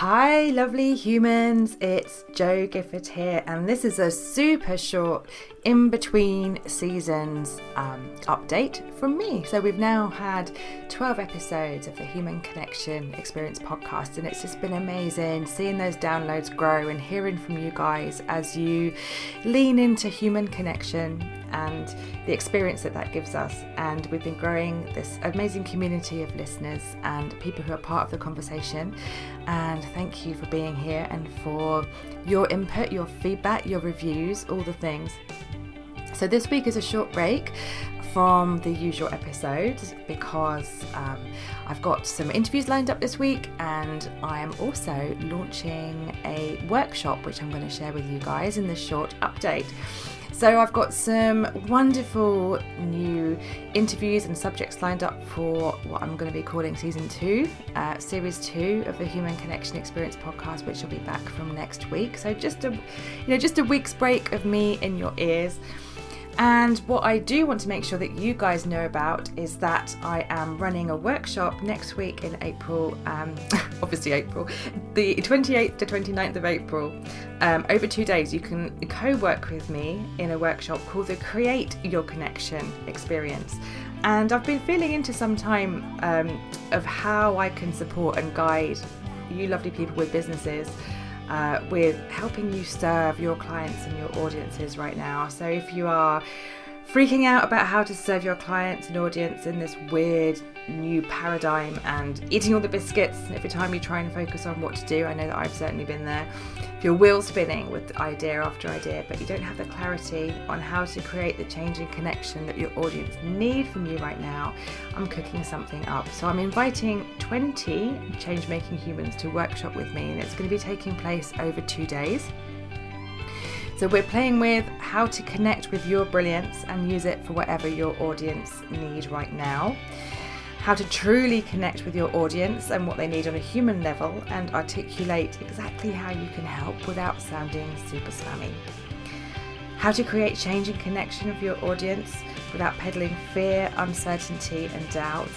Hi, lovely humans. It's Jo Gifford here, and this is a super short in between seasons um, update from me. So, we've now had 12 episodes of the Human Connection Experience podcast, and it's just been amazing seeing those downloads grow and hearing from you guys as you lean into human connection and the experience that that gives us. And we've been growing this amazing community of listeners and people who are part of the conversation. And thank you for being here and for your input, your feedback, your reviews, all the things. So, this week is a short break from the usual episodes because um, I've got some interviews lined up this week and I am also launching a workshop which I'm going to share with you guys in this short update. So, I've got some wonderful new interviews and subjects lined up for what I'm going to be calling season two, uh, series two of the Human Connection Experience podcast, which will be back from next week. So, just a, you know, just a week's break of me in your ears. And what I do want to make sure that you guys know about is that I am running a workshop next week in April, um, obviously April, the 28th to 29th of April. Um, over two days, you can co work with me in a workshop called the Create Your Connection Experience. And I've been feeling into some time um, of how I can support and guide you lovely people with businesses uh, with helping you serve your clients and your audiences right now. So if you are freaking out about how to serve your clients and audience in this weird new paradigm and eating all the biscuits every time you try and focus on what to do. I know that I've certainly been there. If you're wheel spinning with idea after idea, but you don't have the clarity on how to create the change and connection that your audience need from you right now, I'm cooking something up. So I'm inviting 20 change making humans to workshop with me, and it's going to be taking place over two days. So we're playing with how to connect with your brilliance and use it for whatever your audience need right now. How to truly connect with your audience and what they need on a human level and articulate exactly how you can help without sounding super spammy. How to create change and connection with your audience without peddling fear, uncertainty, and doubt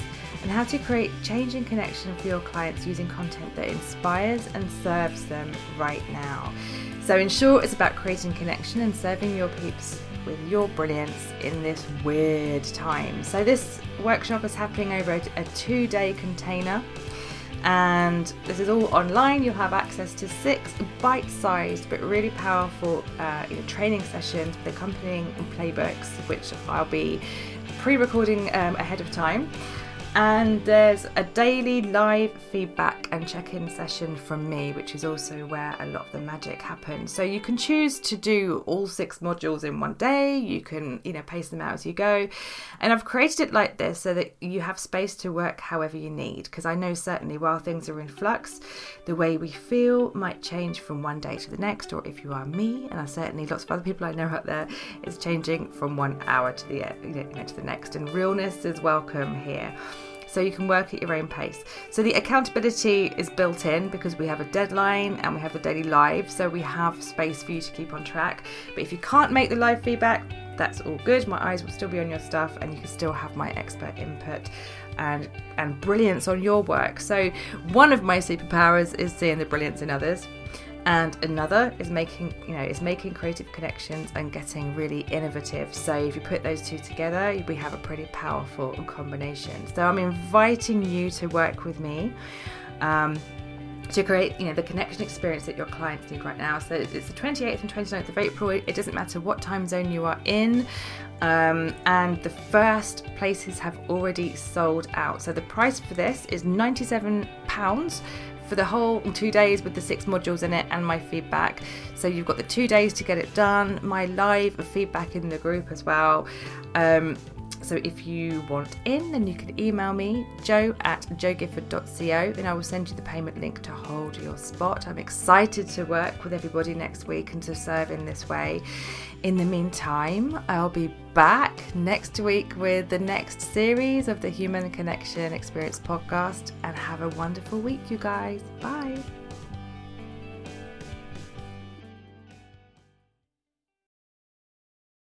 and how to create change and connection for your clients using content that inspires and serves them right now. So, in short, it's about creating connection and serving your peeps with your brilliance in this weird time. So, this workshop is happening over a two day container, and this is all online. You'll have access to six bite sized but really powerful uh, training sessions with accompanying playbooks, which I'll be pre recording um, ahead of time. And there's a daily live feedback and check in session from me, which is also where a lot of the magic happens. So you can choose to do all six modules in one day, you can, you know, pace them out as you go. And I've created it like this so that you have space to work however you need. Because I know certainly while things are in flux, the way we feel might change from one day to the next, or if you are me, and I certainly lots of other people I know out there, it's changing from one hour to the you know, to the next. And realness is welcome here so you can work at your own pace. So the accountability is built in because we have a deadline and we have the daily live, so we have space for you to keep on track. But if you can't make the live feedback, that's all good. My eyes will still be on your stuff and you can still have my expert input and and brilliance on your work. So one of my superpowers is seeing the brilliance in others and another is making you know is making creative connections and getting really innovative. So if you put those two together we have a pretty powerful combination. So i'm inviting you to work with me um, to create you know the connection experience that your clients need right now. So it's the 28th and 29th of april. It doesn't matter what time zone you are in. Um, and the first places have already sold out. So the price for this is 97 pounds for the whole two days with the six modules in it and my feedback. So you've got the two days to get it done, my live feedback in the group as well. Um, so if you want in, then you can email me, jo at jogifford.co, and I will send you the payment link to hold your spot. I'm excited to work with everybody next week and to serve in this way. In the meantime, I'll be back next week with the next series of the Human Connection Experience podcast. And have a wonderful week, you guys. Bye.